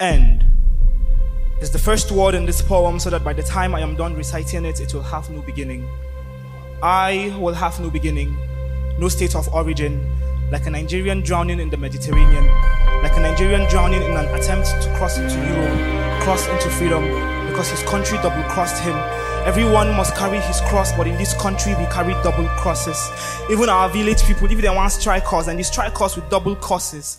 End is the first word in this poem so that by the time I am done reciting it, it will have no beginning. I will have no beginning, no state of origin, like a Nigerian drowning in the Mediterranean, like a Nigerian drowning in an attempt to cross into Europe, cross into freedom, because his country double crossed him. Everyone must carry his cross, but in this country we carry double crosses. Even our village people, if they want strike us, and they strike us with double crosses.